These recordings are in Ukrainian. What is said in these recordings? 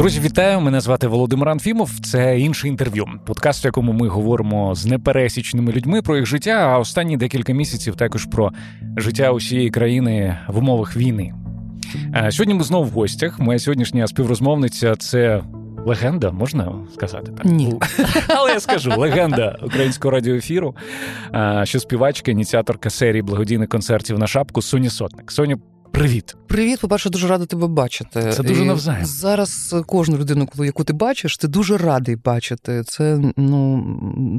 Друзі, вітаю! Мене звати Володимир Анфімов. Це інше інтерв'ю. Подкаст, в якому ми говоримо з непересічними людьми про їх життя. А останні декілька місяців також про життя усієї країни в умовах війни. Е, сьогодні ми знову в гостях. Моя сьогоднішня співрозмовниця це легенда, можна сказати так? Ні. Але я скажу легенда українського радіоефіру, е, що співачка, ініціаторка серії благодійних концертів на шапку Соні Сотник. Соня, Привіт, привіт. По перше, дуже рада тебе бачити. Це дуже навзаєм. зараз. Кожну людину, коли яку ти бачиш, ти дуже радий бачити. Це ну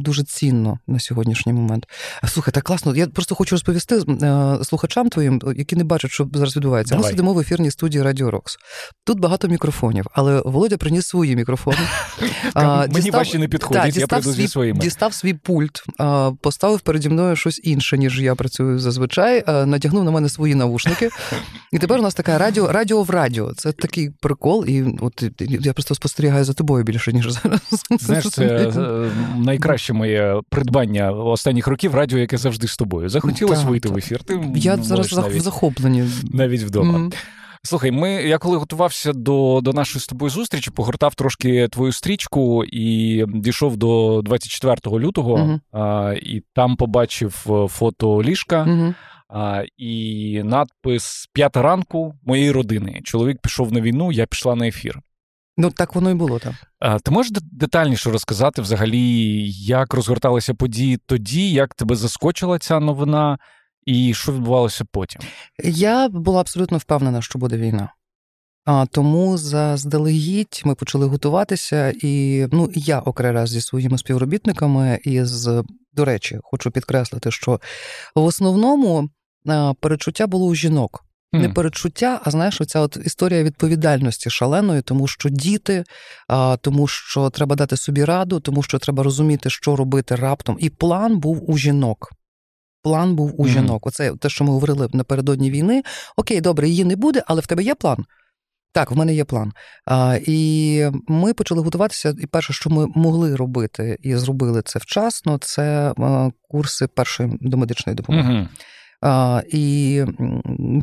дуже цінно на сьогоднішній момент. Слухай, так класно. Я просто хочу розповісти е, слухачам твоїм, які не бачать, що зараз відбувається. Давай. Ми сидимо в ефірній студії Радіо Рокс. Тут багато мікрофонів, але Володя приніс свої мікрофони. Мені ваші не підходять. Я прийду зі своїми. Дістав свій пульт, поставив переді мною щось інше, ніж я працюю зазвичай. Надягнув на мене свої навушники. І тепер у нас така радіо радіо в радіо. Це такий прикол, і от я просто спостерігаю за тобою більше, ніж зараз. Знаєш, це е, найкраще моє придбання останніх років радіо, яке завжди з тобою. Захотілося вийти в ефір. Ти Я зараз навіть, в захопленні. Навіть вдома. Mm-hmm. Слухай, ми я коли готувався до до нашої з тобою зустрічі, погортав трошки твою стрічку і дійшов до 24 лютого, uh-huh. а, і там побачив е, фото ліжка. Uh-huh. А, І надпис П'ята ранку моєї родини. Чоловік пішов на війну, я пішла на ефір. Ну, так воно і було так. А, Ти можеш детальніше розказати взагалі, як розгорталися події тоді, як тебе заскочила ця новина, і що відбувалося потім? Я була абсолютно впевнена, що буде війна. А тому заздалегідь ми почали готуватися, і ну я окрей раз зі своїми співробітниками, і з до речі, хочу підкреслити, що в основному перечуття було у жінок. Не перечуття, а знаєш, оця от історія відповідальності шаленої, тому що діти, тому що треба дати собі раду, тому що треба розуміти, що робити раптом. І план був у жінок. План був у mm-hmm. жінок. Оце те, що ми говорили напередодні війни. Окей, добре, її не буде, але в тебе є план. Так, в мене є план. А, І ми почали готуватися. І перше, що ми могли робити, і зробили це вчасно, це а, курси першої домедичної допомоги. Mm-hmm. А, І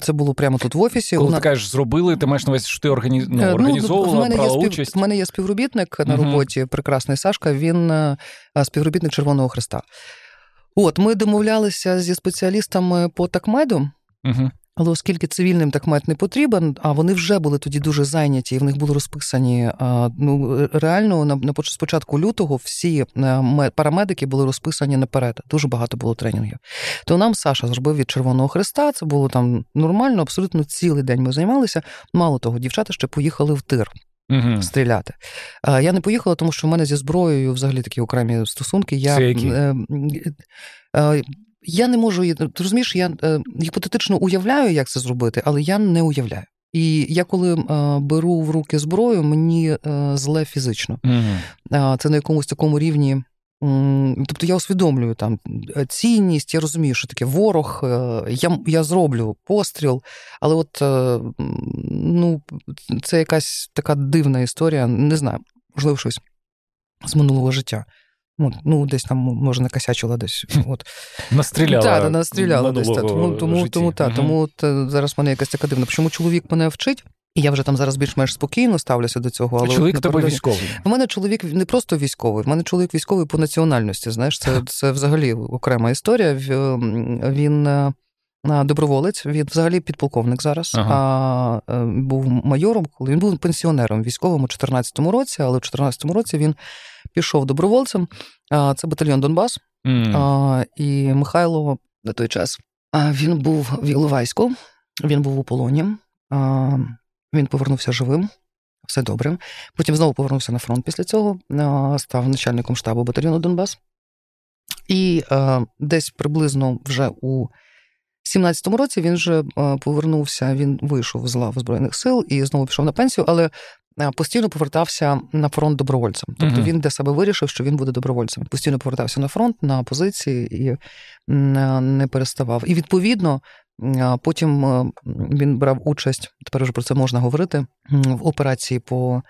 це було прямо тут в офісі. Коли ти кажеш, зробили, ти маєш на увазі, що ти органі... ну, е, організовувала, ну, мене брала спів... участь? У мене є співробітник на роботі, прекрасний Сашка, він е, співробітник Червоного Христа. От, ми домовлялися зі спеціалістами по такмеду. Угу. Але оскільки цивільним так такмет не потрібен, а вони вже були тоді дуже зайняті, і в них були розписані ну реально на на спочатку лютого всі е, парамедики були розписані наперед. Дуже багато було тренінгів. То нам Саша зробив від Червоного Христа. Це було там нормально, абсолютно цілий день ми займалися. Мало того, дівчата ще поїхали в тир. uh Стріляти. Я не поїхала, тому що в мене зі зброєю взагалі такі окремі стосунки. Я Це які? Я не можу ти розумієш, я е, гіпотетично уявляю, як це зробити, але я не уявляю. І я коли е, беру в руки зброю, мені е, зле фізично. Mm-hmm. Це на якомусь такому рівні. Тобто я усвідомлюю там е, цінність, я розумію, що таке ворог. Е, я я зроблю постріл, але от е, ну, це якась така дивна історія, не знаю, можливо, щось з минулого життя. Ну, ну, десь там, може, накосячила десь. От. Настріляла. Так, настріляла десь. Так. Тому, тому, тому, та, угу. тому е, зараз в мене якась така дивна. Чому чоловік мене вчить? І я вже там зараз більш-менш спокійно ставлюся до цього. Але чоловік тебе військовий. В мене чоловік не просто військовий, в мене чоловік військовий по національності. Знаєш, це це взагалі окрема історія. Він е, доброволець, він взагалі підполковник зараз. Ага. А е, був майором, коли він був пенсіонером військовим у 2014 році, але в 2014 році він пішов добровольцем. Це батальйон Донбас. Mm. І Михайло на той час він був в Іловайську, він був у полоні, він повернувся живим. Все добре. Потім знову повернувся на фронт після цього, став начальником штабу батальйону Донбас. І десь приблизно вже у 17-му році він вже повернувся, він вийшов з лав Збройних сил і знову пішов на пенсію, але постійно повертався на фронт добровольцем. Тобто uh-huh. він для себе вирішив, що він буде добровольцем. Постійно повертався на фронт, на позиції і не переставав. І відповідно. Потім е, він брав участь, тепер вже про це можна говорити, в операції по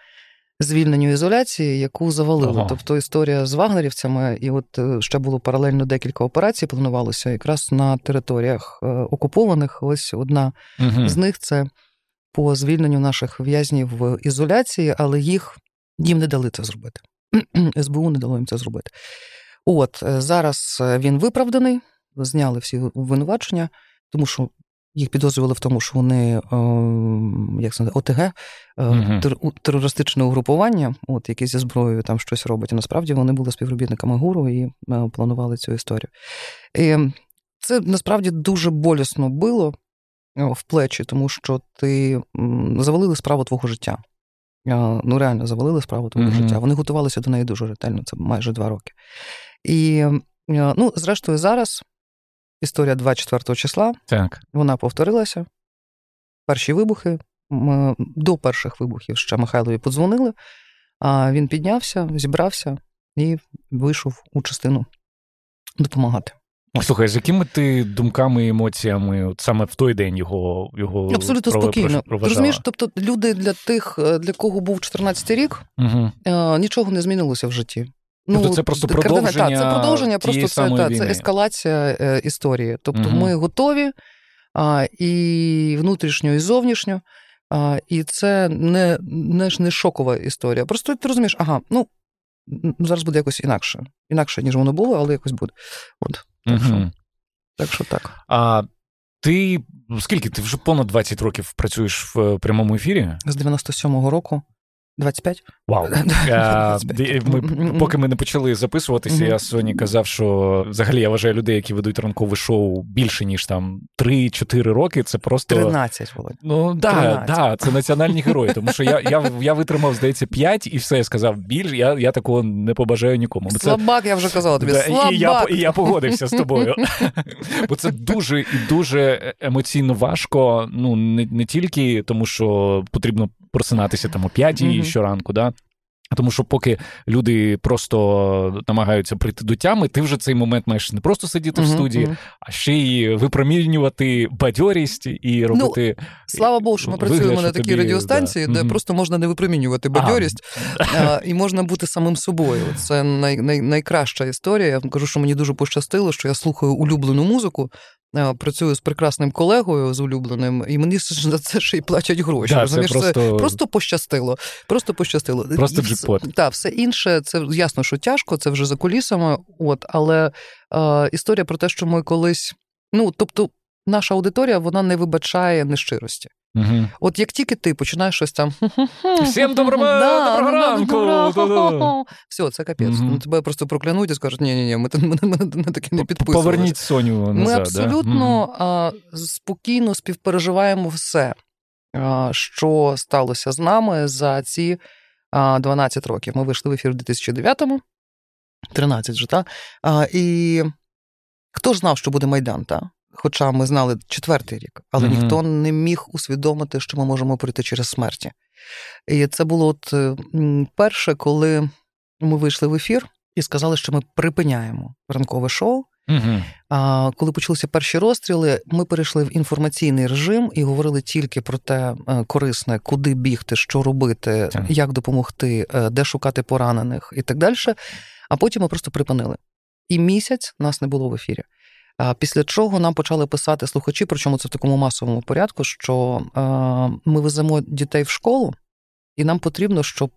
звільненню ізоляції, яку завалили. Ага. Тобто історія з вагнерівцями, і от е, ще було паралельно декілька операцій, планувалося якраз на територіях окупованих. Ось одна угу. з них це по звільненню наших в'язнів в ізоляції, але їх їм не дали це зробити. СБУ не дало їм це зробити. От зараз він виправданий, зняли всі обвинувачення, тому що їх підозрювали в тому, що вони як це ОТГ, терористичне угрупування, от яке зі зброєю там щось робить. І насправді вони були співробітниками гуру і планували цю історію. І Це насправді дуже болісно було в плечі, тому що ти завалили справу твого життя. Ну, реально завалили справу твого uh життя. Вони готувалися до неї дуже ретельно, це майже два роки. І, ну, зрештою, зараз історія 24 числа. Так. Вона повторилася. Перші вибухи. До перших вибухів ще Михайлові подзвонили, а він піднявся, зібрався і вийшов у частину допомагати. Слухай, з якими ти думками і емоціями от саме в той день його його абсолютно пров... спокійно. Розумієш, тобто люди для тих, е, для кого був 14-й рік, угу. нічого не змінилося в житті. Ну, тобто це просто продовження. Так, це продовження, просто це та, це ескалація е, історії. Тобто угу. ми готові а, і внутрішньо, і зовнішньо. А, І це не не, не шокова історія. Просто ти розумієш, ага, ну зараз буде якось інакше. Інакше, ніж воно було, але якось буде. От. Так, угу. що, так що так. А ти скільки? Ти вже понад 20 років працюєш в прямому ефірі? З 97-го року. 25? Вау. 25. Ми, Поки ми не почали записуватися, я Соні казав, що взагалі я вважаю людей, які ведуть ранкове шоу більше, ніж там 3-4 роки. Це просто. 13, Володь. Ну да, да, це національні герої. Тому що я я, я витримав, здається, 5 і все я сказав більше. Я я такого не побажаю нікому. Це... Слабак, я вже казав тобі. Слабак. І я, і я погодився з тобою. Бо це дуже і дуже емоційно важко. Ну, не, не тільки тому, що потрібно просинатися там о п'ятій mm-hmm. щоранку, да. Тому що поки люди просто намагаються прийти до тями, ти вже цей момент маєш не просто сидіти uh-huh, в студії, а ще й випромінювати бадьорість і ну, робити. Ну, слава Богу, що ми вигляд, працюємо на такій тобі, радіостанції, да. де uh-huh. просто можна не випромінювати бадьорість а, і можна бути самим собою. Це най, най, найкраща історія. Я кажу, що мені дуже пощастило, що я слухаю улюблену музику. Е, працюю з прекрасним колегою з улюбленим, і мені за це ще й платять гроші. Да, це просто... Це просто пощастило. Просто пощастило. Просто джекпот. Так, все інше, це ясно, що тяжко, це вже за кулісами. От, але е, історія про те, що ми колись. Ну, тобто, наша аудиторія вона не вибачає нещирості. Угу. От як тільки ти починаєш щось там всім доброго да, доброго ранку. Все, це капець. Угу. Ну, тебе просто проклянуть і скажуть, ні, ні, ні, ми, ми, ми, ми таке не підписували. Поверніть Соню назад. Ми абсолютно да? а, спокійно співпереживаємо все, а, що сталося з нами за ці а, 12 років. Ми вийшли в ефір у 2009-му, 13 вже, так? І хто ж знав, що буде Майдан, так? Хоча ми знали четвертий рік, але mm-hmm. ніхто не міг усвідомити, що ми можемо пройти через смерті. І це було от е, перше, коли ми вийшли в ефір і сказали, що ми припиняємо ранкове шоу. Mm-hmm. А коли почалися перші розстріли, ми перейшли в інформаційний режим і говорили тільки про те е, корисне, куди бігти, що робити, mm-hmm. як допомогти, е, де шукати поранених і так далі. А потім ми просто припинили. І місяць нас не було в ефірі. Після чого нам почали писати слухачі, причому це в такому масовому порядку, що ми веземо дітей в школу, і нам потрібно, щоб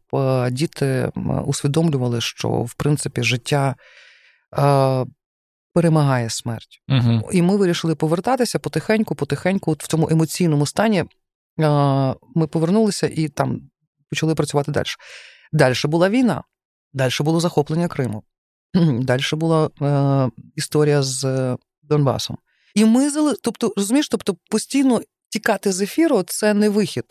діти усвідомлювали, що в принципі життя перемагає смерть. Угу. І ми вирішили повертатися потихеньку, потихеньку, от в цьому емоційному стані. Ми повернулися і там почали працювати далі. Далі була війна, далі було захоплення Криму. Далі була е, історія з Донбасом. І ми зали... тобто, розумієш, тобто постійно тікати з ефіру це не вихід.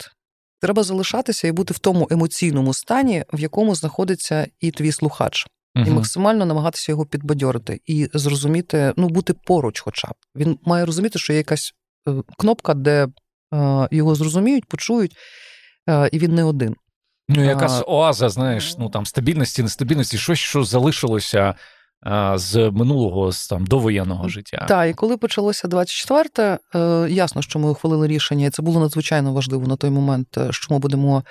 Треба залишатися і бути в тому емоційному стані, в якому знаходиться і твій слухач, uh і максимально намагатися його підбадьорити і зрозуміти, ну бути поруч, хоча б він має розуміти, що є якась е, кнопка, де е, його зрозуміють, почують, е, і він не один. Ну, якась оаза, знаєш, ну там стабільності, нестабільності, щось, що залишилося з минулого з там довоєнного життя. Так, і коли почалося 24-те, е, ясно, що ми ухвалили рішення, і це було надзвичайно важливо на той момент, е, що ми будемо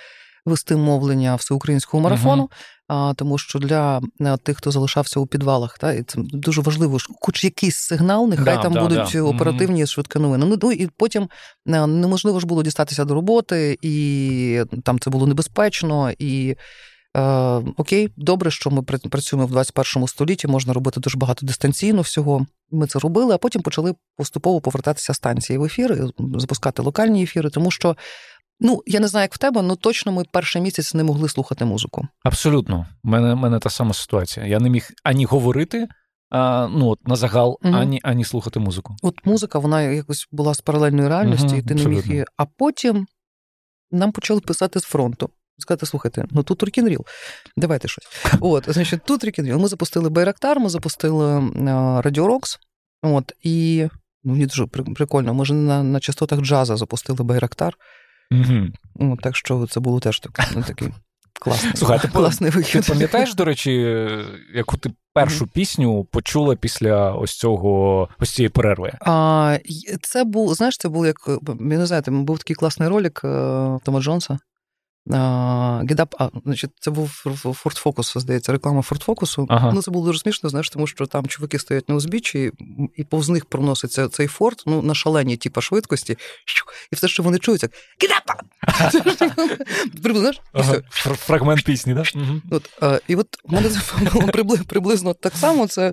вести мовлення всеукраїнського марафону, uh а, тому що для е, тих, хто залишався у підвалах, та, і це дуже важливо, хоч якийсь сигнал, нехай да, там да, будуть да. оперативні швидкі новини. Ну, ну і потім неможливо ж було дістатися до роботи, і там це було небезпечно. і Окей, добре, що ми працюємо в 21 столітті, можна робити дуже багато дистанційно всього. Ми це робили, а потім почали поступово повертатися станції в ефіри, запускати локальні ефіри, тому що. Ну, я не знаю, як в тебе, але точно ми перший місяць не могли слухати музику. Абсолютно, У мене мене та сама ситуація. Я не міг ані говорити, а, ну от на загал, угу. ані ані слухати музику. От музика, вона якось була з паралельної реальності, угу, і ти абсолютно. не міг її. А потім нам почали писати з фронту сказати, слухайте, ну тут рок-н-рол, давайте щось. От, значить, тут рок-н-рол. Ми запустили Байрактар, ми запустили Радіо Roks. От, і ну, мені дуже прикольно. Ми ж на на частотах джаза запустили Байрактар. От, Так що це було теж так, ну, такий класний Слухай, ти, класний вихід. Ти пам'ятаєш, до речі, яку ти першу пісню почула після ось цього ось цієї перерви? А, Це був, знаєш, це був як я не знаю, був такий класний ролик е, Тома Джонса. Гедап, а, значить, це був Ford Focus, здається, реклама Ford Focus. Ага. Ну, це було дуже смішно, знаєш, тому що там чуваки стоять на узбіччі, і повз них проноситься цей Ford, ну, на шаленій типу, швидкості, і все, що вони чують, як Гедапа! Фрагмент пісні, так? І от в мене було приблизно так само. Це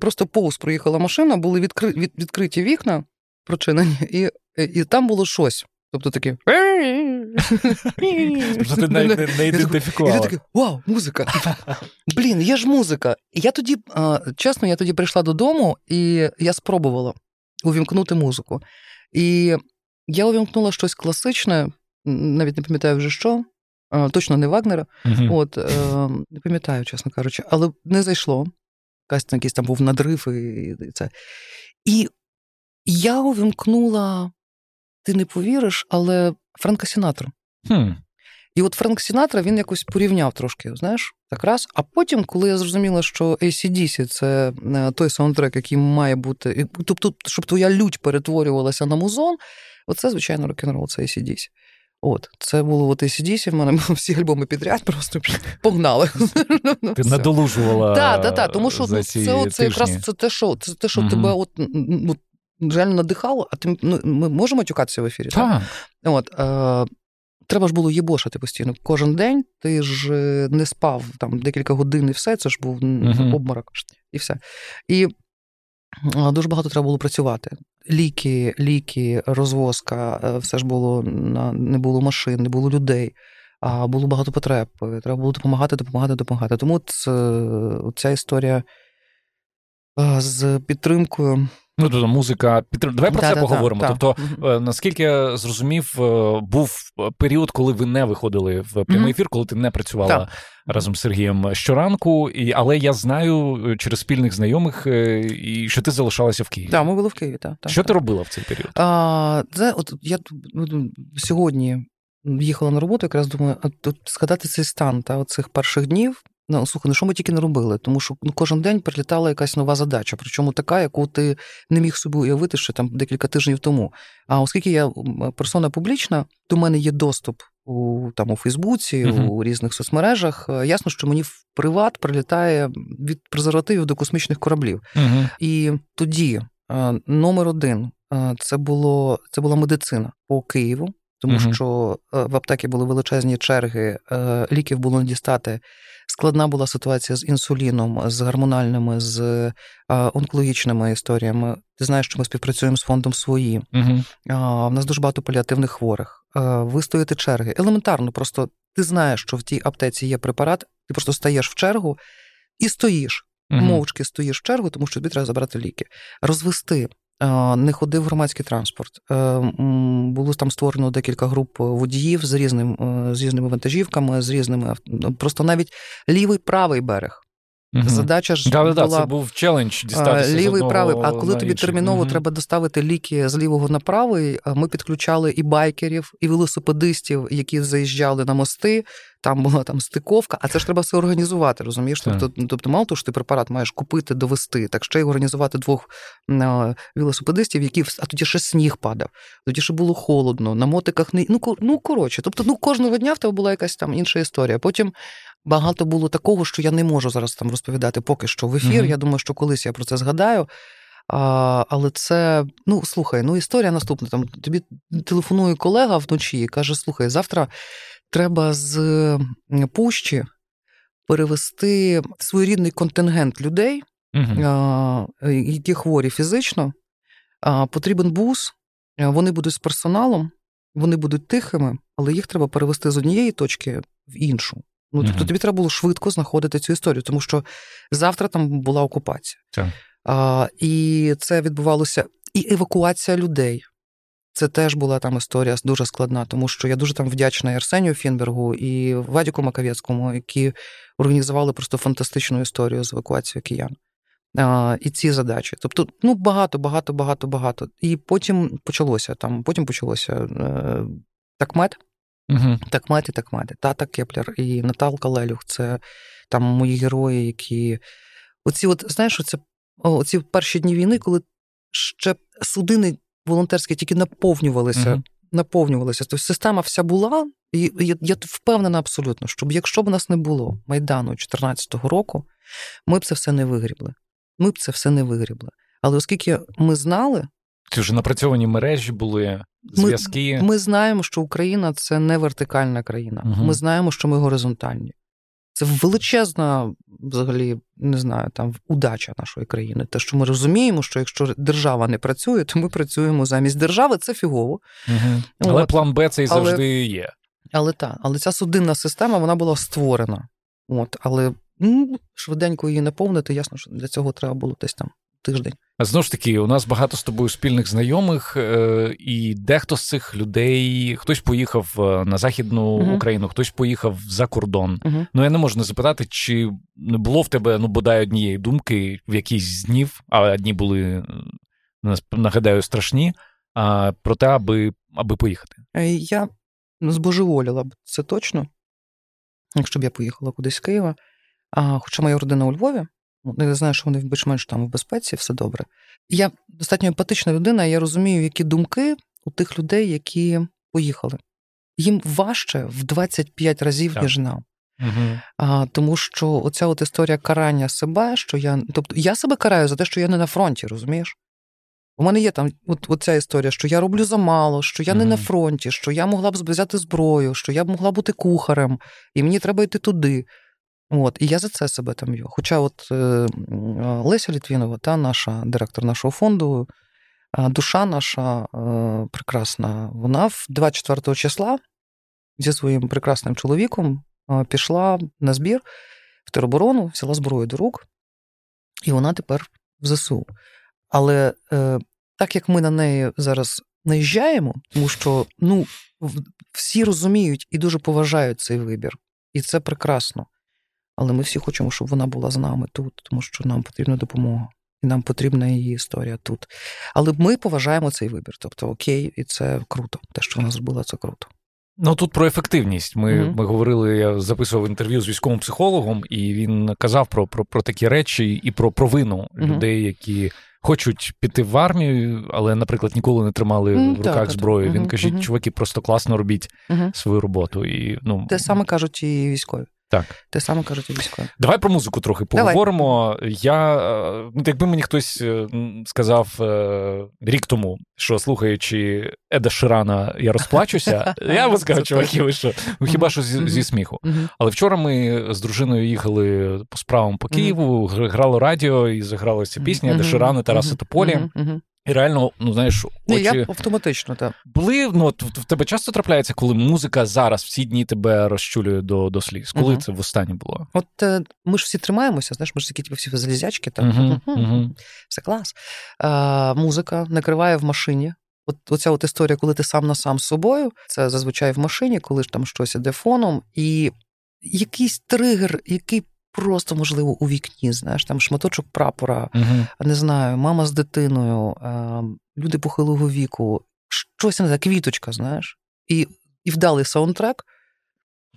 просто повз проїхала машина, були відкриті вікна, прочинені, і там було щось. Тобто такі. Ти не ідентифікувала. І ти такий, вау, музика. Блін, є ж музика. І я тоді, чесно, я тоді прийшла додому, і я спробувала увімкнути музику. І я увімкнула щось класичне, навіть не пам'ятаю вже що. Точно не Вагнера. От, е, Не пам'ятаю, чесно кажучи, але не зайшло. Якийсь там був надрив і це. І я увімкнула ти не повіриш, але Френка Сінатра. Хм. І от Френк Сінатра він якось порівняв трошки, знаєш, так раз. А потім, коли я зрозуміла, що ACDC – це е, той саундтрек, який має бути, тобто, щоб твоя лють перетворювалася на музон, оце, звичайно, рок-н-рол, це ACDC. От, це було от ACDC, в мене всі альбоми підряд, просто погнали. Ти надолужувала. Так, так, так. Тому що ну, це, якраз це те, що те, що тебе от реально надихало, а ти ну, ми можемо матюкатися в ефірі? Так. От, е, Треба ж було їбошити постійно. Кожен день ти ж е, не спав там декілька годин і все, це ж був uh обморок і все. І дуже багато треба було працювати. Ліки, ліки, розвозка, е, все ж було не було машин, не було людей, а було багато потреб. Треба було допомагати, допомагати, допомагати. Тому ця історія з підтримкою Ну, тобто музика підтримка. Давай про да, це да, поговоримо. Да, тобто, угу. наскільки я зрозумів, е, був період, коли ви не виходили в прямий ефір, коли ти не працювала разом з Сергієм щоранку, і, але я знаю через спільних знайомих, і що ти залишалася в Києві. Так, ми були в Києві. так. Що ти робила в цей період? А, це, от Я ну, сьогодні їхала на роботу, якраз думаю, а тут згадати цей стан та, цих перших днів. Ну, слухай, ну що ми тільки не робили? Тому що ну, кожен день прилітала якась нова задача, причому така, яку ти не міг собі уявити ще там декілька тижнів тому. А оскільки я персона публічна, до мене є доступ у там у Фейсбуці, uh-huh. у різних соцмережах. Е, ясно, що мені в приват прилітає від презервативів до космічних кораблів. Uh-huh. І тоді е, номер один е, це було це була медицина по Києву. Тому uh-huh. що в аптекі були величезні черги, ліків було не дістати Складна була ситуація з інсуліном, з гормональними, з онкологічними історіями. Ти знаєш, що ми співпрацюємо з фондом свої. Угу. В нас дуже багато паліативних хворих. Вистояти черги. Елементарно, просто ти знаєш, що в тій аптеці є препарат, ти просто стаєш в чергу і стоїш. Угу. Мовчки стоїш в чергу, тому що тобі треба забрати ліки. Розвести не ходив громадський транспорт. Е, було там створено декілька груп водіїв з різним, е, з різними вантажівками, з різними просто навіть лівий правий берег. Угу. Задача ж да, була... Це був челендж дістатися лівий з правий. А коли тобі терміново угу. треба доставити ліки з лівого на правий, ми підключали і байкерів, і велосипедистів, які заїжджали на мости. Там була там стиковка, а це ж треба все організувати, розумієш? Тобто, тобто, мало того, що ти препарат маєш купити, довести, так ще й організувати двох е, велосипедистів, які а тоді ще сніг падав, тоді ще було холодно, на мотиках не ну ну коротше. Тобто, ну кожного дня в тебе була якась там інша історія. Потім багато було такого, що я не можу зараз там розповідати поки що в ефір. Mm-hmm. Я думаю, що колись я про це згадаю. А, Але це, ну слухай, ну історія наступна. Там тобі телефонує колега вночі і каже: Слухай, завтра треба з пущі перевести своєрідний контингент людей, угу. які хворі фізично. Потрібен бус, вони будуть з персоналом, вони будуть тихими, але їх треба перевести з однієї точки в іншу. Ну, тобто тобі треба було швидко знаходити цю історію, тому що завтра там була окупація. Так. А, І це відбувалося і евакуація людей. Це теж була там історія дуже складна, тому що я дуже там вдячна і Арсенію Фінбергу і Вадіку Макавецькому, які організували просто фантастичну історію з евакуацією киян. А, І ці задачі. Тобто, ну багато, багато, багато, багато. І потім почалося там. Потім почалося е, такмет. Угу. Такмет і такмет. Тата Кеплер і Наталка Лелюх. Це там мої герої, які. Оці, от, знаєш, оце оці перші дні війни, коли ще судини волонтерські тільки наповнювалися. Uh-huh. Наповнювалися. Тобто система вся була, і я, я впевнена абсолютно, що якщо б нас не було Майдану 2014 року, ми б це все не вигрібли. Ми б це все не вигрібли. Але оскільки ми знали. Ці вже напрацьовані мережі були зв'язки. Ми ми знаємо, що Україна це не вертикальна країна. uh Ми знаємо, що ми горизонтальні. Це величезна, взагалі, не знаю, там удача нашої країни. Те, що ми розуміємо, що якщо держава не працює, то ми працюємо замість держави. Це фігово. Угу. Але От. план Б цей але, завжди є. Але так, але ця судинна система вона була створена. От, Але ну, швиденько її наповнити, ясно, що для цього треба було десь там тиждень. Знову ж таки, у нас багато з тобою спільних знайомих, е, і дехто з цих людей хтось поїхав е, на західну uh Україну, хтось поїхав за кордон. uh Ну я не можу не запитати, чи не було в тебе ну бодай однієї думки в якийсь з днів, а одні були е, нагадаю страшні. А про те, аби аби поїхати. Я збожеволіла б це точно, якщо б я поїхала кудись з Києва. А, Хоча моя родина у Львові, я знаю, що вони більш-менш там в безпеці, все добре. Я достатньо емпатична людина, і я розумію, які думки у тих людей, які поїхали. Їм важче в 25 разів, так. ніж нам. Угу. А, Тому що оця от історія карання себе, що я. Тобто я себе караю за те, що я не на фронті, розумієш? У мене є там от, от ця історія, що я роблю замало, що я mm-hmm. не на фронті, що я могла б взяти зброю, що я б могла бути кухарем, і мені треба йти туди. От, І я за це себе там б'ю. Хоча от Леся Літвінова, та наша директор нашого фонду, душа наша е, прекрасна, вона в 24 числа зі своїм прекрасним чоловіком пішла на збір в тероборону, взяла зброю до рук, і вона тепер в ЗСУ. Але е, так як ми на неї зараз наїжджаємо, тому що ну, всі розуміють і дуже поважають цей вибір, і це прекрасно. Але ми всі хочемо, щоб вона була з нами тут, тому що нам потрібна допомога, і нам потрібна її історія тут. Але ми поважаємо цей вибір. Тобто, окей, і це круто. Те, що вона зробила, це круто. Ну тут про ефективність. Ми mm-hmm. ми говорили, я записував інтерв'ю з військовим психологом, і він казав про про, про такі речі і про провину mm-hmm. людей, які хочуть піти в армію, але, наприклад, ніколи не тримали mm-hmm. в руках зброю. Він каже, чуваки, просто класно робіть свою роботу. І, ну... Те саме кажуть і військові. Так. Те саме кажуть і військові. Давай про музику трохи поговоримо. Давай. Я, е, ну, Якби мені хтось е, сказав е, рік тому, що слухаючи Еда Ширана, я розплачуся, я би сказав, чуваки, ви що? Ну хіба що зі, зі сміху. Але вчора ми з дружиною їхали по справам по Києву, грало радіо і загралася пісня Еда Ширана, Тараса Тополі. І реально, ну знаєш, очі... я автоматично так. були. Ну от в тебе часто трапляється, коли музика зараз в ці дні тебе розчулює до до сліз. Коли uh це в останнє було? От е, ми ж всі тримаємося, знаєш, ми ж такі типу, всі залізячки, там uh-huh, uh-huh. все клас. А, Музика накриває в машині. От оця от історія, коли ти сам на сам з собою, це зазвичай в машині, коли ж там щось іде фоном, і якийсь тригер, який просто, можливо, у вікні, знаєш, там шматочок прапора, uh не знаю, мама з дитиною, люди похилого віку, щось не знаю, квіточка, знаєш, і і вдалий саундтрек.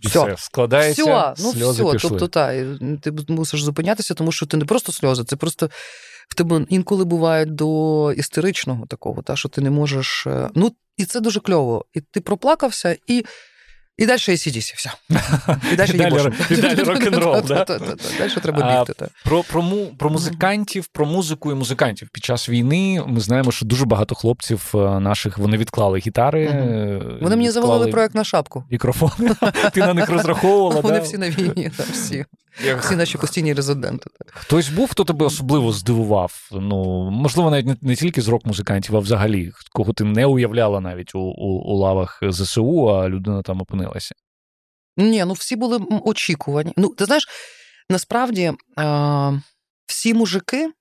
все, все складається, все, ну сльози все. Пішли. Тобто, та, ти мусиш зупинятися, тому що ти не просто сльози, це просто в тебе інколи буває до істеричного такого, та, що ти не можеш. Е, ну, і це дуже кльово. І ти проплакався, і і далі ACDC, все. І далі, рок-н-рол. Далі треба бігти. Про про, про музикантів, про музику і музикантів. Під час війни ми знаємо, що дуже багато хлопців е, наших вони відклали гітари. Вони мені завалили проект на шапку. Мікрофон. Ти на них розраховувала. Вони всі на війні, всі. Всі наші постійні резиденти. Хтось був, хто тебе особливо здивував. Ну, можливо, навіть не, тільки з рок-музикантів, а взагалі, кого ти не уявляла навіть у лавах ЗСУ, а людина там опинилася. Ні, ну всі були очікувані. Ну, ти знаєш, насправді а, всі мужики,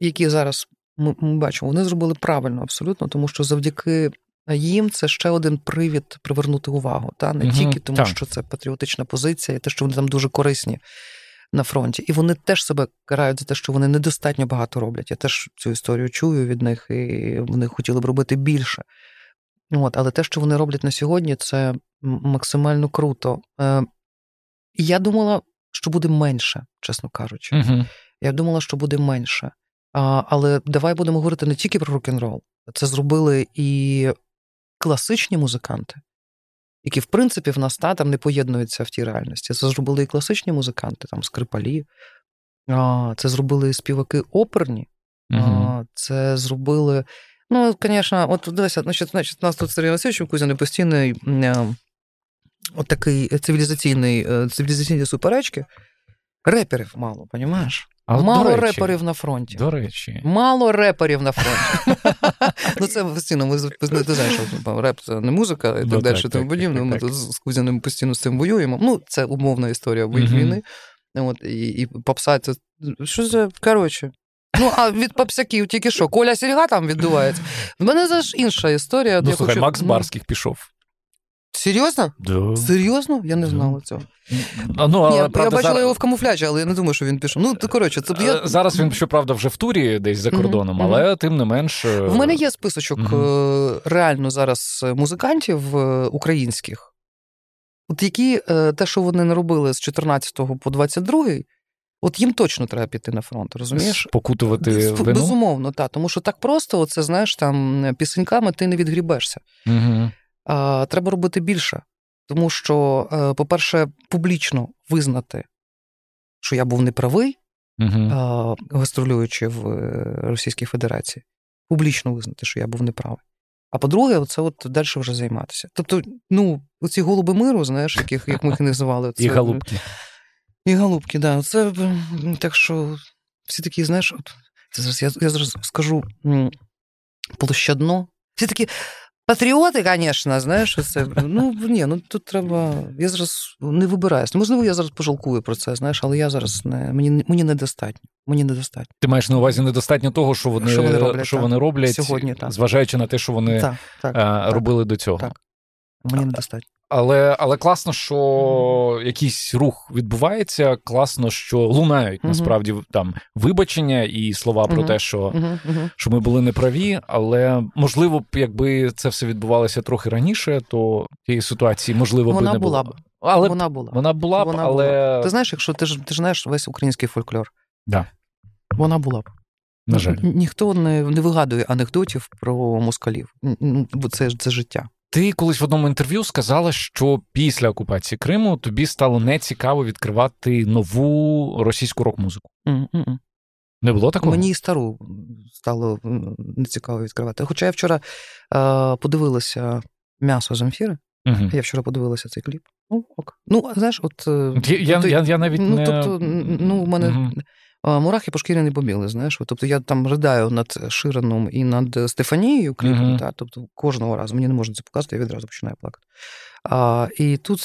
які зараз ми, ми бачимо, вони зробили правильно абсолютно, тому що завдяки їм це ще один привід привернути увагу. Та? Не угу, тільки тому, так. що це патріотична позиція, і те, що вони там дуже корисні на фронті. І вони теж себе карають за те, що вони недостатньо багато роблять. Я теж цю історію чую від них, і вони хотіли б робити більше. От, Але те, що вони роблять на сьогодні, це максимально круто. Е, Я думала, що буде менше, чесно кажучи. Угу. Я думала, що буде менше. А, Але давай будемо говорити не тільки про рок-н-рол. Це зробили і класичні музиканти, які, в принципі, в нас та, там не поєднуються в тій реальності. Це зробили і класичні музиканти, там скрипалі, це зробили і співаки оперні, угу. це зробили. Ну, звісно, от дивися, значить, значить, у нас тут Сергій Васильович Кузяний постійний е, от такий цивілізаційний, е, цивілізаційні суперечки. Реперів мало, розумієш? А Мало речі, реперів на фронті. До речі. Мало реперів на фронті. Ну, це постійно, ми ти знаєш, що реп це не музика і так ну, далі, тому подібне. Ми тут з Кузяним постійно з цим воюємо. Ну, це умовна історія війни. От, І і попса це. Що це? Коротше. Ну, а від попсяків тільки що? Коля Сільга там відбувається. В мене це ж інша історія. Ну, слухай, Макс Барських пішов. Серйозно? Да. Серйозно? Я не знала цього. А, ну, Ні, правда, Я бачила зараз... його в камуфляжі, але я не думаю, що він пішов. Ну, то коротше, це я... Е, зараз він, щоправда, вже в турі десь за кордоном, mm-hmm. але тим не менш. Е, в мене є списочок mm-hmm. реально зараз музикантів українських, от які те, що вони не робили з 14 по 22 От їм точно треба піти на фронт, розумієш? Покутувати вину? Безумовно, так. Тому що так просто, оце, знаєш, там пісеньками ти не відгрібешся. Угу а, треба робити більше. Тому що, е, по-перше, публічно визнати, що я був неправий, угу. гастролюючи в е, Російській Федерації, публічно визнати, що я був неправий. А по-друге, це от далі вже займатися. Тобто, ну, оці голуби миру, знаєш, яких як ми їх називали. Це, і голубки. І голубки, да. Це так що всі такі, знаєш, от, це зараз я я зараз скажу площадно. Всі такі, Патріоти, звісно, знаєш, це. Ну ні, ну тут треба. Я зараз не вибираюсь. Можливо, я зараз пожалкую про це, знаєш, але я зараз не мені мені недостатньо. Мені недостатньо. Ти маєш на увазі недостатньо того, що вони що вони роблять, що вони роблять сьогодні, так. зважаючи на те, що вони так, так, робили до цього. Так. Мені недостатньо. Але але класно, що якийсь рух відбувається. Класно, що лунають насправді там вибачення і слова про те, що що ми були неправі. Але можливо б, якби це все відбувалося трохи раніше, то тієї ситуації можливо вона би не була б. Але вона була. Вона була б, вона але була. ти знаєш, якщо ти ж ти ж знаєш весь український фольклор, да. вона була б. На жаль, ніхто не не вигадує анекдотів про москалів. Це це життя. Ти колись в одному інтерв'ю сказала, що після окупації Криму тобі стало нецікаво відкривати нову російську рок-музику. Mm-mm. Не було такого? Мені і стару стало нецікаво відкривати. Хоча я вчора е, подивилася м'ясо з амфіри. Угу. Я вчора подивилася цей кліп. Ну, ок. Ну, знаєш, от. Е, я я, я, я навіть ну, не... тобто, ну, у мене. Угу. Мурахи по шкірі не побіли, знаєш. Тобто я там ридаю над Ширеном і над Стефанією кліпом, uh-huh. та, тобто кожного разу мені не можна це показати, я відразу починаю плакати. А, І тут.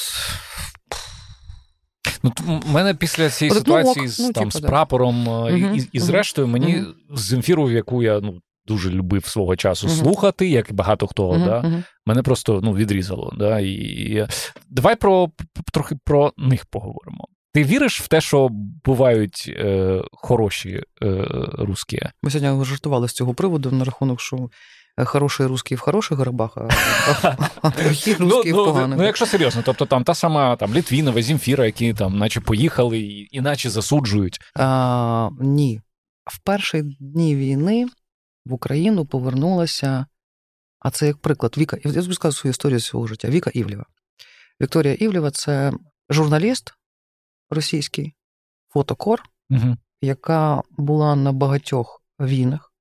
Ну, У мене після цієї От, ситуації ну, з, ну, там, типу, з прапором uh-huh. і, і зрештою, мені uh-huh. з Земфіру, яку я ну, дуже любив свого часу слухати, як і багато хто, да, мене просто ну, відрізало. Да, і, і... Давай про трохи про них поговоримо. Ти віриш в те, що бувають е, хороші е, русські? Ми сьогодні жартували з цього приводу на рахунок, що хороший русський в хороших гробах, а плохий ну, русський в ну, поганих. Ну, якщо серйозно, тобто там та сама там Літвінова, Зімфіра, які там, наче поїхали і іначе засуджують. А, Ні. В перші дні війни в Україну повернулася. А це як приклад Віка. Я скажу свою історію свого життя. Віка Івлєва. Вікторія Івлєва це журналіст російський, фотокор, угу. яка була на багатьох війнах.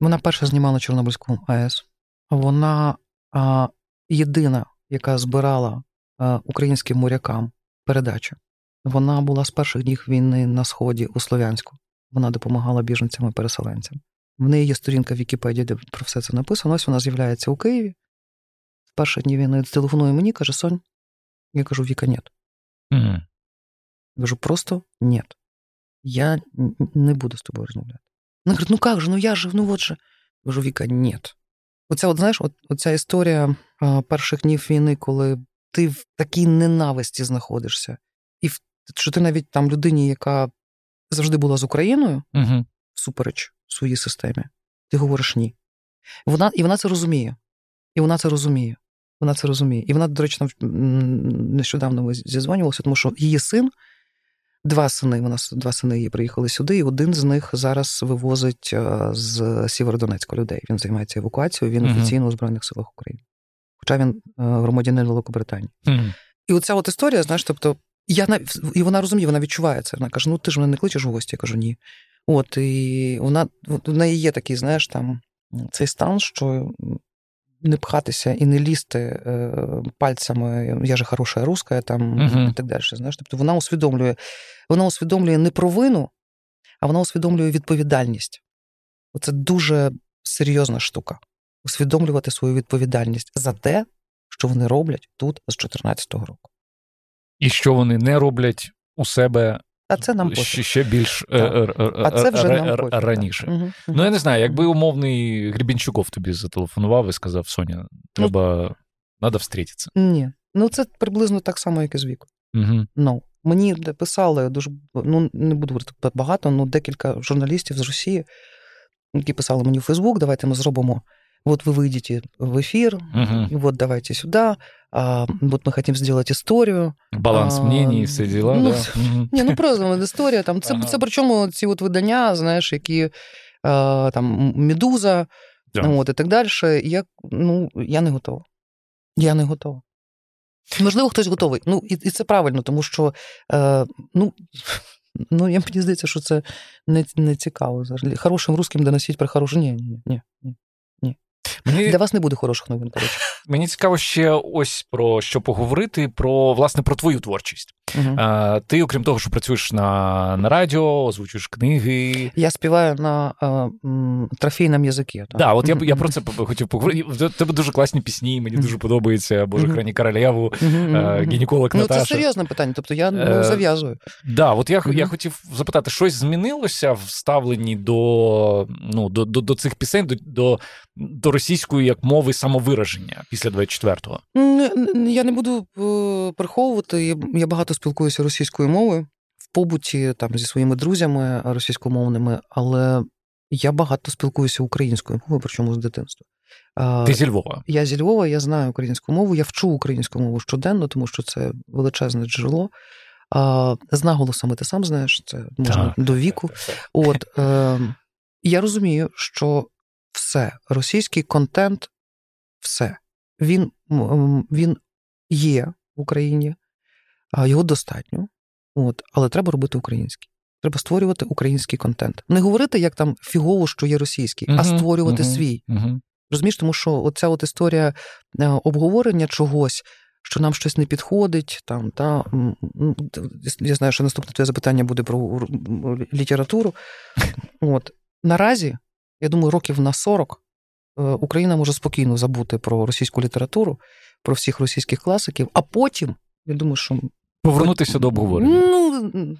Вона перша знімала Чорнобильську АЕС. Вона а, єдина, яка збирала а, українським морякам передачі. Вона була з перших днів війни на сході у Слов'янську. Вона допомагала біженцям і переселенцям. В неї є сторінка в Вікіпедії, де про все це написано. Ось вона з'являється у Києві. В перші дні війни телефонує мені, каже: Сонь. Я кажу, Віка, ні. Mm-hmm. Я кажу, просто ні. Я не буду з тобою розмовляти. Вона говорить, ну як же, ну я же, ну от же. Я кажу, Віка, ні. Оця, от, знаєш, от, оця історія а, перших днів війни, коли ти в такій ненависті знаходишся, і в, що ти навіть там людині, яка завжди була з Україною, угу. всупереч своїй системі, ти говориш ні. Вона, І вона це розуміє. І вона це розуміє. Вона це розуміє. І вона, до речі, нещодавно ми зізвонювалися, тому що її син, два сини, вона два сини її приїхали сюди, і один з них зараз вивозить е, з Сєвєродонецька людей. Він займається евакуацією, він офіційно у Збройних силах України. Хоча він е, громадянин Великобританії. Mm-hmm. І оця от історія, знаєш, тобто, я і вона розуміє, вона відчуває це. Вона каже: ну ти ж мене не кличеш в гості. Я кажу, ні. От, і вона в неї є такий, знаєш, там цей стан, що не пхатися і не лізти е, пальцями, я же хороша руска, там uh-huh. і так далі. Знаєш, тобто вона усвідомлює, вона усвідомлює не провину, а вона усвідомлює відповідальність. Це дуже серйозна штука. Усвідомлювати свою відповідальність за те, що вони роблять тут з 2014 року. І що вони не роблять у себе а це нам ще, ще більш е, е, а це вже нам раніше. Угу, угу. Ну я не знаю, якби умовний Гребінчуков тобі зателефонував і сказав: Соня, треба ну, треба встретитися. Ні. Ну це приблизно так само, як і з віку. Угу. Ну, Мені писали дуже ну не буду говорити багато, ну декілька журналістів з Росії, які писали мені в Фейсбук, давайте ми зробимо вот вы выйдете в эфир, угу. и вот давайте сюда, а, вот мы хотим сделать історію. Баланс а, мнений, все діла. Ну, да? Ні, ну просто історія. Там, Це ага. це причому ці от видання, знаєш, які а, там Медуза yeah. от, і так далі. Я, ну, я не готова. Я не готова. Можливо, хтось готовий. Ну, і і це правильно, тому що е, ну, ну, я мені здається, що це не не цікаво. Хорошим русським доносить про хорошу. Ні, ні, ні. ні. Мені... Для вас не буде хороших новин. коротше. Мені цікаво ще ось про що поговорити: про власне про твою творчість. Угу. А, Ти, окрім того, що працюєш на на радіо, озвучуєш книги. Я співаю на а, трофейному язикі. Так, да, от я я про це хотів поговорити. У тебе дуже класні пісні, мені дуже подобається Боже храні королеву, гінеколог ну, Наташа. Це серйозне питання, тобто я ну, е, зав'язую. Да, от я я хотів запитати, щось змінилося в ставленні до ну, до, до, до цих пісень, до, до, до російської як мови самовираження після 24-го? Я не буду е, приховувати. Я багато спілкуюся російською мовою в побуті там зі своїми друзями російськомовними, але я багато спілкуюся українською мовою, причому з дитинства. Ти зі Львова? Я зі Львова, я знаю українську мову, я вчу українську мову щоденно, тому що це величезне джерело. З наголосами ти сам знаєш, це можна так, до віку. От е, я розумію, що все, російський контент, все. Він, Він є в Україні, його достатньо, от, але треба робити український. Треба створювати український контент. Не говорити, як там фігово, що є російський, uh-huh, а створювати uh-huh, свій. Uh-huh. Розумієш, тому що оця от історія е, обговорення чогось, що нам щось не підходить. Там, та, Я знаю, що наступне твоє запитання буде про літературу. От. Наразі, я думаю, років на 40 е, Україна може спокійно забути про російську літературу, про всіх російських класиків, а потім, я думаю, що Повернутися до обговорення. Ну,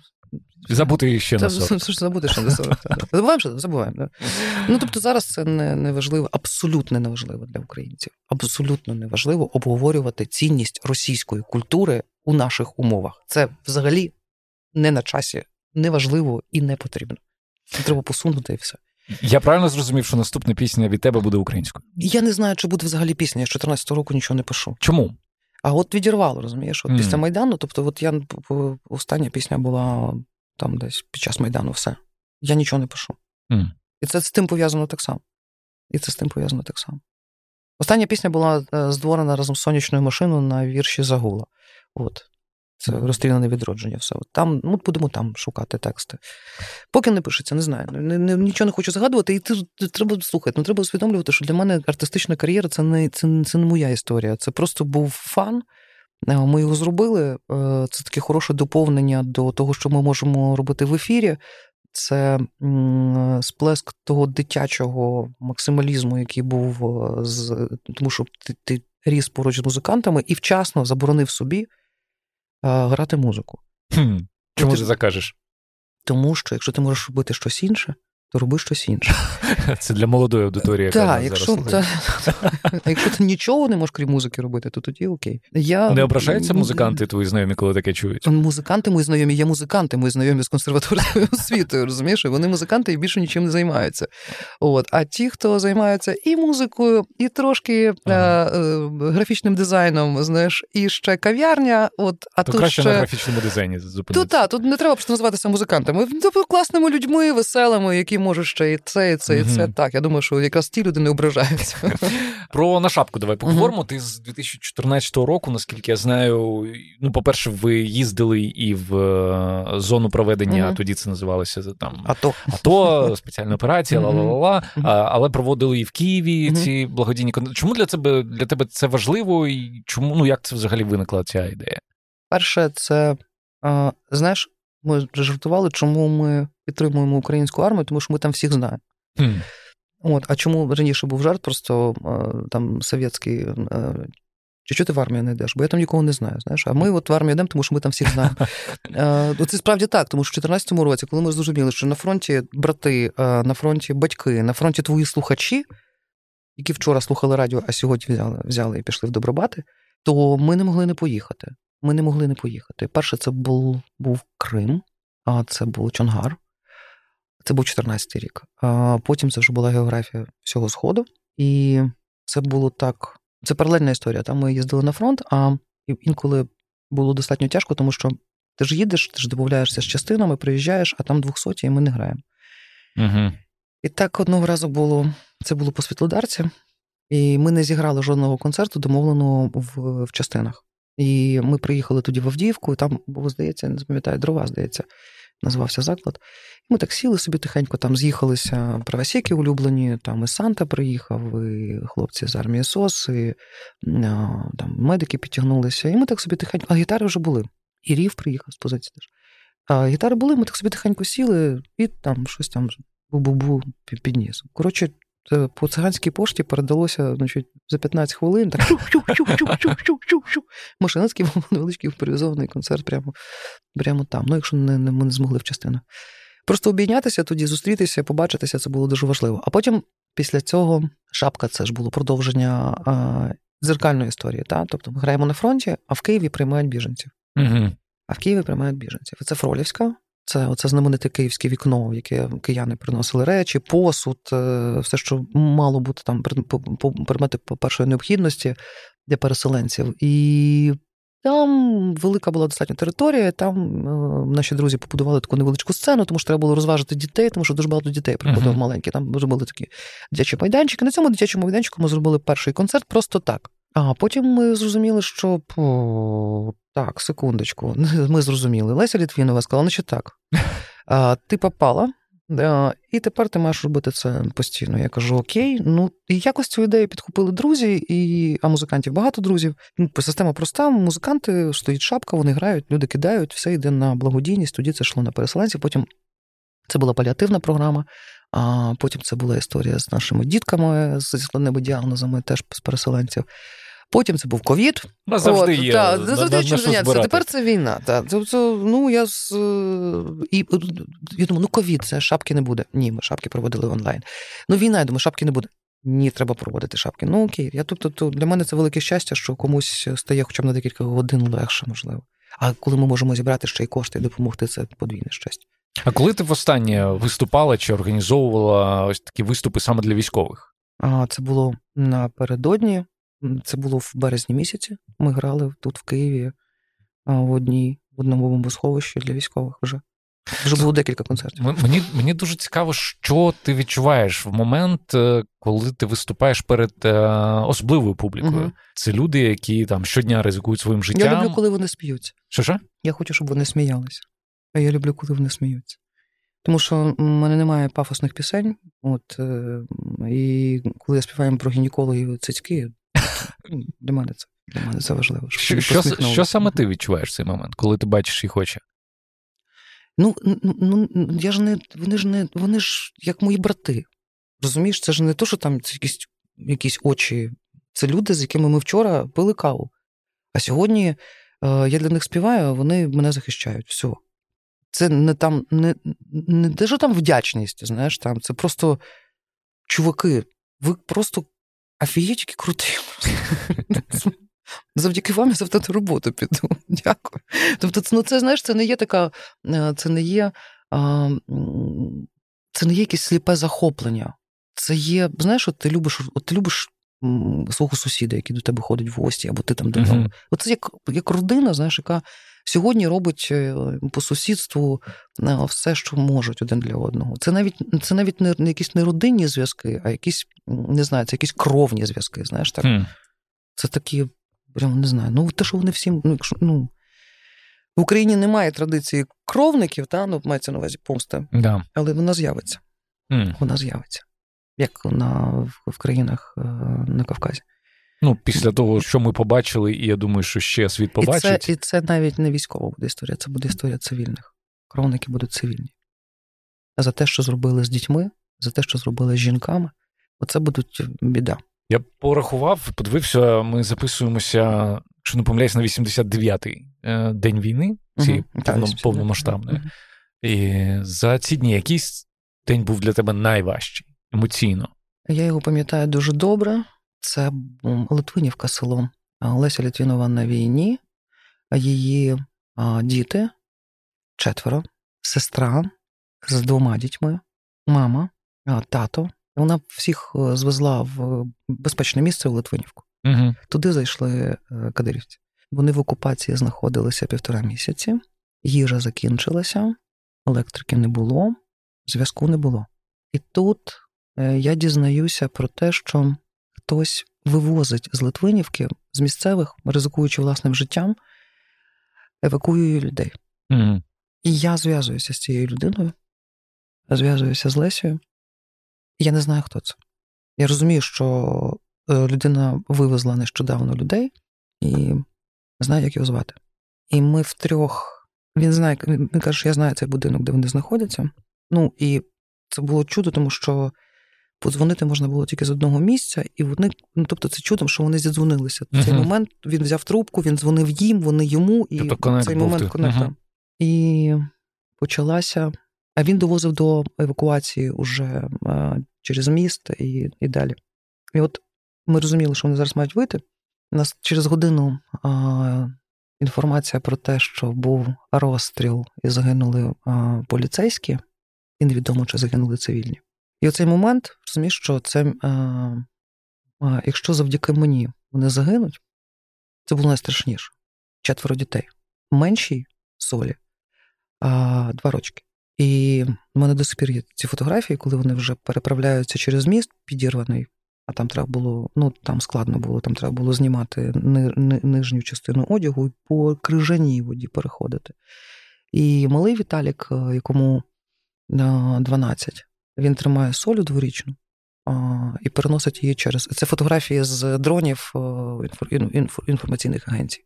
Забути ще на 40. Забути ще на 40. Забуваємо, що забуваємо. Да? Ну, тобто зараз це не, не важливо, абсолютно не важливо для українців. Абсолютно не важливо обговорювати цінність російської культури у наших умовах. Це взагалі не на часі, не важливо і не потрібно. Це треба посунути і все. Я правильно зрозумів, що наступна пісня від тебе буде українською? Я не знаю, чи буде взагалі пісня. Я з 14 року нічого не пишу. Чому? А от відірвало, розумієш? От mm. Після Майдану, тобто, от я остання пісня була там десь під час Майдану, все. Я нічого не пишу. Mm. І це з тим пов'язано так само. І це з тим пов'язано так само. Остання пісня була е, здворена разом з сонячною машиною на вірші Загула. От. Це розстріляне відродження. все. Там, ну, Будемо там шукати тексти. Поки не пишеться, не знаю. Не, не, Нічого не хочу згадувати, і треба слухати. Ну, треба усвідомлювати, що для мене артистична кар'єра це не це, це не моя історія. Це просто був фан. Е, ми його зробили. Е, це таке хороше доповнення до того, що ми можемо робити в ефірі. Це сплеск того дитячого максималізму, який був з тому, що ти, ти ріс поруч з музикантами і вчасно заборонив собі грати музику. Хм, Чому ти закажеш? Тому що якщо ти можеш робити щось інше, то роби щось інше. Це для молодої аудиторії. Так, якщо та, якщо ти нічого не можеш крім музики робити, то тоді окей. Я, Не ображаються музиканти твої знайомі, коли таке чують? Музиканти мої знайомі, є музиканти, мої знайомі з консерваторською освітою, розумієш? Вони музиканти і більше нічим не займаються. От. А ті, хто займаються і музикою, і трошки ага. е, е, графічним дизайном, знаєш, і ще кав'ярня. От, а то тут краще ще... на графічному дизайні зупинитися. Тут, так, тут не треба просто називатися музикантами. Тобто класними людьми, веселими, які можуть ще і це, і це, і це. Так, я думаю, що якраз ті люди не ображаються. Про нашапку давай поговоримо. Ти з 2014 року, наскільки я знаю, ну, по-перше, ви їздили і в е, зону проведення, тоді це називалося там АТО, АТО, спеціальна операція, ла-ла-ла, але проводили і в Києві ці благодійні Чому для тебе для тебе це важливо, і чому ну як це взагалі виникла ця ідея? Перше, це знаєш, ми жартували, чому ми підтримуємо українську армію, тому що ми там всіх знаємо. Mm. От, А чому раніше був жарт, просто там совєтський. Чи що ти в армію не йдеш? Бо я там нікого не знаю. знаєш. А ми от в армію йдемо, тому що ми там всіх знаємо. Це справді так, тому що в 2014 році, коли ми зрозуміли, що на фронті брати, на фронті батьки, на фронті твої слухачі, які вчора слухали радіо, а сьогодні взяли взяли і пішли в Добробати, то ми не могли не поїхати. Ми не могли не поїхати. Перше, це був був Крим, а це був Чонгар. Це був 14-й рік. А Потім це вже була географія всього Сходу. І це було так. Це паралельна історія. Там ми їздили на фронт, а інколи було достатньо тяжко, тому що ти ж їдеш, ти ж домовляєшся з частинами, приїжджаєш, а там 200 і ми не граємо. Угу. І так одного разу було це було по світлодарці, і ми не зіграли жодного концерту, домовленого в, в частинах. І ми приїхали тоді в Авдіївку, і там було, здається, не пам'ятаю, дрова, здається, називався заклад. І ми так сіли собі тихенько, там з'їхалися правосіки улюблені, там і Санта приїхав, і хлопці з армії СОС, і там медики підтягнулися. І ми так собі тихенько, а гітари вже були. І Рів приїхав з позиції теж. А гітари були, ми так собі тихенько сіли, і там щось там бу-бу-бу підніс. Коротше, по циганській пошті передалося значить, за 15 хвилин. так Машинецький був невеличкий імпровізований концерт прямо прямо там. Ну, якщо не, не, ми не змогли в частину. Просто обійнятися тоді, зустрітися, побачитися це було дуже важливо. А потім, після цього, шапка це ж було продовження а, дзеркальної історії. Та? Тобто ми граємо на фронті, а в Києві приймають біженців. Угу. А в Києві приймають біженців. Це Фролівська, це оце знамените київське вікно, в яке кияни приносили речі, посуд, е, все, що мало бути там предмети першої необхідності для переселенців. І там велика була достатня територія. Там е, наші друзі побудували таку невеличку сцену, тому що треба було розважити дітей, тому що дуже багато дітей приходило uh-huh. маленькі. Там були такі дитячі майданчики. На цьому дитячому майданчику ми зробили перший концерт просто так. А потім ми зрозуміли, що. Так, секундочку, ми зрозуміли. Леся Літвінова сказала, ну що так, а, ти попала, і тепер ти маєш робити це постійно. Я кажу: Окей, ну і якось цю ідею підхопили друзі, і а музикантів багато друзів. Ну, Система проста, музиканти стоїть шапка, вони грають, люди кидають, все йде на благодійність. Тоді це йшло на переселенців. Потім це була паліативна програма. А потім це була історія з нашими дітками зі складними діагнозами, теж з переселенців. Потім це був ковід. Завжди є. Та, на, завжди чим зайнятися. Тепер це війна. Та. Це, це, ну, я з, і, я думаю, ну ковід, це шапки не буде. Ні, ми шапки проводили онлайн. Ну, війна, я думаю, шапки не буде. Ні, треба проводити шапки. Ну окей. Я, тобто, то, Для мене це велике щастя, що комусь стає хоча б на декілька годин легше, можливо. А коли ми можемо зібрати ще й кошти і допомогти, це подвійне щастя. А коли ти востаннє виступала чи організовувала ось такі виступи саме для військових? А це було напередодні, це було в березні місяці. Ми грали тут в Києві в одній в одному бомбосховищі для військових вже. Вже було декілька концертів. Мені мені дуже цікаво, що ти відчуваєш в момент, е, коли ти виступаєш перед е, особливою публікою. Угу. Це люди, які там щодня ризикують своїм життям. Я люблю, коли вони сміються. Що що? Я хочу, щоб вони сміялися. А я люблю, коли вони сміються. Тому що в мене немає пафосних пісень. От, е, І коли я співаю про гінекологів цицьки, для мене це для мене це важливо. Що що, що саме ти відчуваєш в цей момент, коли ти бачиш їх очі? Ну, ну я ж не вони ж не вони ж як мої брати. Розумієш, це ж не то, що там це якісь якісь очі. Це люди, з якими ми вчора пили каву. А сьогодні е, я для них співаю, а вони мене захищають. Все. Це не там, не не те, що там вдячність, знаєш, там це просто чуваки, ви просто афієчки круті. Завдяки вам я завтра роботу піду. Дякую. Тобто, ну це знаєш, це не є така, е, це не є це не є якесь сліпе захоплення. Це є, знаєш, от ти любиш от ти любиш свого сусіда, який до тебе ходить в гості, або ти там до нього. Оце як як родина, знаєш, яка сьогодні робить е, по сусідству е, все, що можуть один для одного. Це навіть це навіть не, якісь не родинні зв'язки, а якісь не знаю, це якісь кровні зв'язки. Знаєш, так. Uh-huh. Це такі прям не знаю. Ну, те, що вони всі, ну, якщо, ну, в Україні немає традиції кровників, та, ну, мається на увазі помста, да. але вона з'явиться. Mm. Вона з'явиться. Як на, в країнах е, на Кавказі. Ну, після того, що ми побачили, і я думаю, що ще світ побачить. І це і це навіть не військова буде історія, це буде історія цивільних. Кровники будуть цивільні. А за те, що зробили з дітьми, за те, що зробили з жінками, оце будуть біда. Я порахував, подивився, ми записуємося, якщо не помиляюсь, на 89-й е, день війни, цієї повно, повномасштабної. Uh-huh. І за ці дні якийсь день був для тебе найважчий емоційно. Я його пам'ятаю дуже добре. Це Литвинівка село. Леся Літвінова на війні, її діти, четверо, сестра з двома дітьми, мама, тато вона всіх е, звезла в безпечне місце в Литвинівку. Угу. Туди зайшли е, кадирівці. Вони в окупації знаходилися півтора місяці, їжа закінчилася, електрики не було, зв'язку не було. І тут е, я дізнаюся про те, що хтось вивозить з Литвинівки, з місцевих, ризикуючи власним життям, евакуює людей. Угу. І я зв'язуюся з цією людиною, зв'язуюся з Лесією. Я не знаю, хто це. Я розумію, що е, людина вивезла нещодавно людей і не знаю, як його звати. І ми втрьох. Він знає, він каже, що я знаю цей будинок, де вони знаходяться. Ну, і це було чудо, тому що подзвонити можна було тільки з одного місця, і вони, ну тобто, це чудом, що вони зідзвонилися. В цей uh-huh. момент він взяв трубку, він дзвонив їм, вони йому, і тобто, цей момент. Uh-huh. І почалася а він довозив до евакуації уже через міст і і далі. І от ми розуміли, що вони зараз мають вийти. У нас через годину а, інформація про те, що був розстріл і загинули а, поліцейські, і невідомо, чи загинули цивільні. І оцей момент розумієш, що це, а, а, якщо завдяки мені вони загинуть, це було найстрашніше. Четверо дітей. Меншій солі а, два рочки. І в мене до сих пір є ці фотографії, коли вони вже переправляються через міст, підірваний, а там треба було, ну там складно було, там треба було знімати ни, ни, нижню частину одягу і по крижаній воді переходити. І малий Віталік, е, якому 12, е, він тримає солю дворічну і переносить її через. Це фотографії з дронів е, інформаційних агенцій.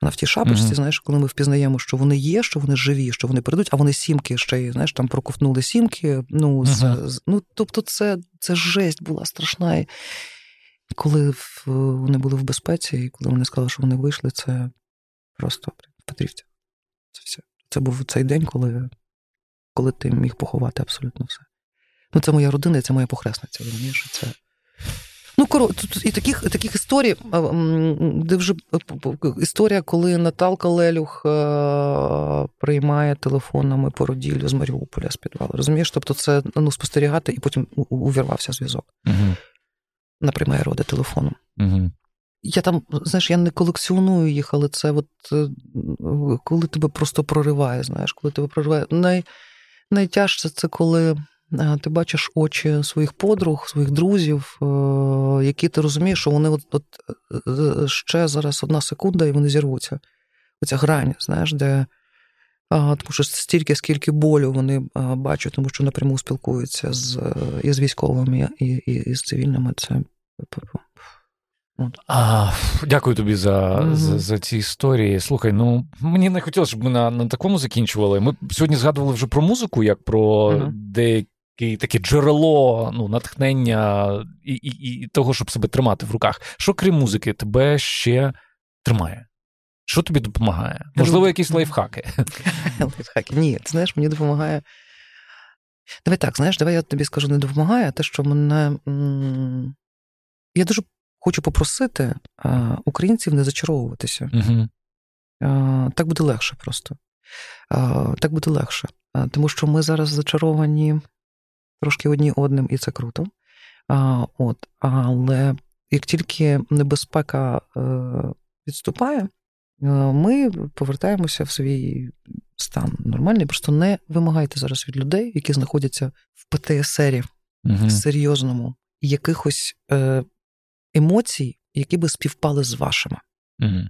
Вона в тій шапочці, mm-hmm. знаєш, коли ми впізнаємо, що вони є, що вони живі, що вони прийдуть, а вони сімки ще й знаєш, там проковтнули сімки. Ну, mm-hmm. з, ну тобто, це це жесть була страшна. І коли в, вони були в безпеці, і коли вони сказали, що вони вийшли, це просто Петрівця. Це все. Це був цей день, коли коли ти міг поховати абсолютно все. Ну, це моя родина, це моя похресниця. розумієш? Це Ну, коро, і таких таких історій, де вже історія, коли Наталка Лелюх е, приймає телефонами породіллю з Маріуполя з підвалу. Розумієш? Тобто це ну, спостерігати і потім увірвався зв'язок. Угу. Вона приймає роди телефоном. Угу. Я там, знаєш, я не колекціоную їх, але це от е, коли тебе просто прориває, знаєш, коли тебе прориває. Най, Найтяжче це коли ти бачиш очі своїх подруг, своїх друзів, е, які ти розумієш, що вони от, от е, ще зараз одна секунда, і вони зірвуться. Оця грань, знаєш, де тому що стільки, скільки болю вони бачать, тому що напряму спілкуються з і з військовими, і, і, і з цивільними. Це а, Дякую тобі за mm-hmm. за, за ці історії. Слухай, ну мені не хотілося, щоб ми на на такому закінчували. Ми сьогодні згадували вже про музику, як про mm-hmm. деяке таке джерело ну, натхнення і, і, і того, щоб себе тримати в руках. Що крім музики, тебе ще тримає? Що тобі допомагає? Можливо, якісь лайфхаки? Лайфхаки. Ні, ти знаєш, мені допомагає. Давай так, знаєш, давай я тобі скажу, не допомагає, те, що мене. Я дуже хочу попросити українців не зачаровуватися. Угу. Так буде легше просто. Так буде легше. Тому що ми зараз зачаровані трошки одні одним, і це круто. От, Але як тільки небезпека е, відступає, е, ми повертаємося в свій стан нормальний. Просто не вимагайте зараз від людей, які знаходяться в ПТСРі угу. серйозному, якихось е, емоцій, які би співпали з вашими. Угу.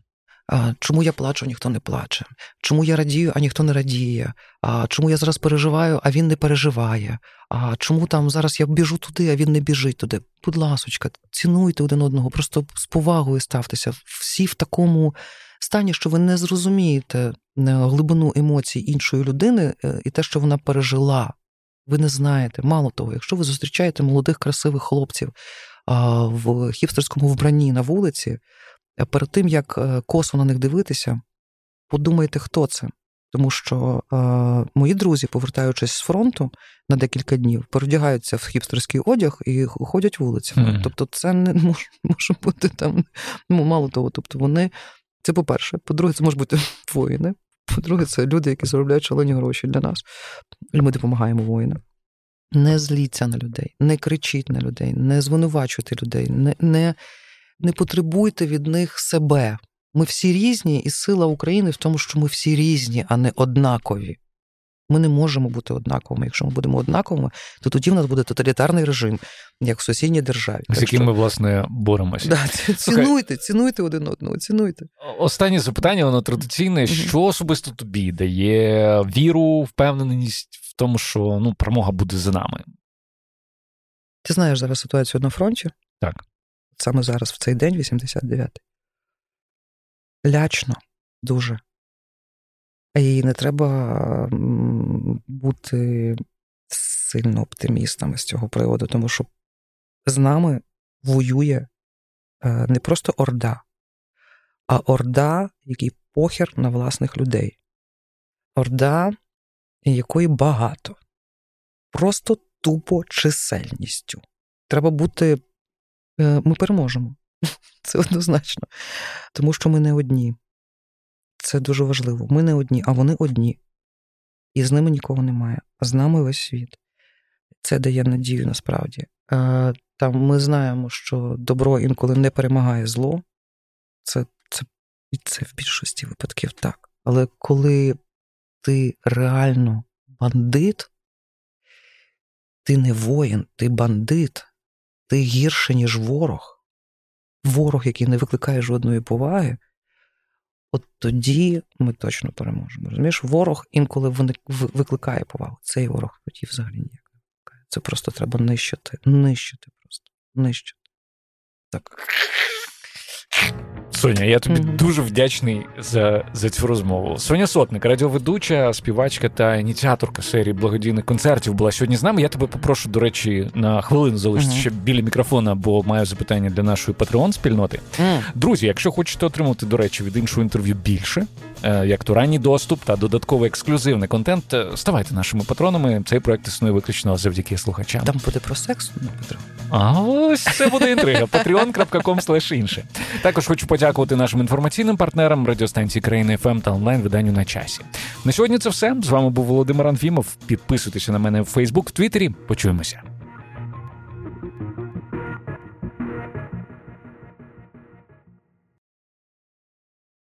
А, Чому я плачу, а ніхто не плаче? Чому я радію, а ніхто не радіє? А чому я зараз переживаю, а він не переживає? А чому там зараз я біжу туди, а він не біжить туди? Будь ласочка, цінуйте один одного, просто з повагою ставтеся. Всі в такому стані, що ви не зрозумієте е, глибину емоцій іншої людини е, і те, що вона пережила. Ви не знаєте. Мало того, якщо ви зустрічаєте молодих красивих хлопців, в хіпстерському вбранні на вулиці, перед тим як е, косо на них дивитися, подумайте, хто це. Тому що е, мої друзі, повертаючись з фронту на декілька днів, передягаються в хіпстерський одяг і ходять вулицями. Mm. Тобто, це не може, може бути там ну, мало того. Тобто, вони це по-перше. По-друге, це можуть бути воїни. По-друге, це люди, які заробляють шалені гроші для нас. І ми допомагаємо воїнам. Не зліться на людей, не кричіть на людей, не звинувачуйте людей, не, не, не потребуйте від них себе. Ми всі різні, і сила України в тому, що ми всі різні, а не однакові. Ми не можемо бути однаковими. Якщо ми будемо однаковими, то тоді в нас буде тоталітарний режим, як в сусідній державі. З яким ми, власне, боремося. Да, Цінуйте, цінуйте один одного, цінуйте. Останнє запитання, воно традиційне. Mm-hmm. Що особисто тобі дає віру, впевненість в тому, що ну, перемога буде за нами? Ти знаєш зараз ситуацію на фронті? Так. Саме зараз, в цей день, 89-й. Лячно дуже. І не треба бути сильно оптимістами з цього приводу, тому що з нами воює е, не просто орда, а орда, який похер на власних людей. Орда, якої багато. Просто тупо чисельністю. Треба бути. Е, ми переможемо. Це однозначно. Тому що ми не одні. Це дуже важливо. Ми не одні, а вони одні. І з ними нікого немає. А з нами весь світ. Це дає надію насправді. Там ми знаємо, що добро інколи не перемагає зло. Це, це, це в більшості випадків так. Але коли ти реально бандит, ти не воїн, ти бандит, ти гірше, ніж ворог. Ворог, який не викликає жодної поваги, от тоді ми точно переможемо. Розумієш, ворог інколи викликає повагу. Цей ворог тоді взагалі ніяк не викликає. Це просто треба нищити, нищити просто, нищити. Так. Соня, я тобі mm-hmm. дуже вдячний за за цю розмову. Соня Сотник, радіоведуча, співачка та ініціаторка серії благодійних концертів, була сьогодні з нами. Я тебе попрошу, до речі, на хвилину залишитися mm-hmm. ще біля мікрофона, бо маю запитання для нашої патреон спільноти. Mm. Друзі, якщо хочете отримати, до речі, від іншого інтерв'ю більше, е, як то ранній доступ та додатковий ексклюзивний контент, е, ставайте нашими патронами. Цей проект існує виключно завдяки слухачам. Там буде про секс, Петро. А ось це буде інтрига. patreon.com інше. Також хочу подякувати нашим інформаційним партнерам радіостанції Країни FM та онлайн виданню на часі. На сьогодні це все. З вами був Володимир Анфімов. Підписуйтеся на мене в Фейсбук, в Твіттері. Почуємося.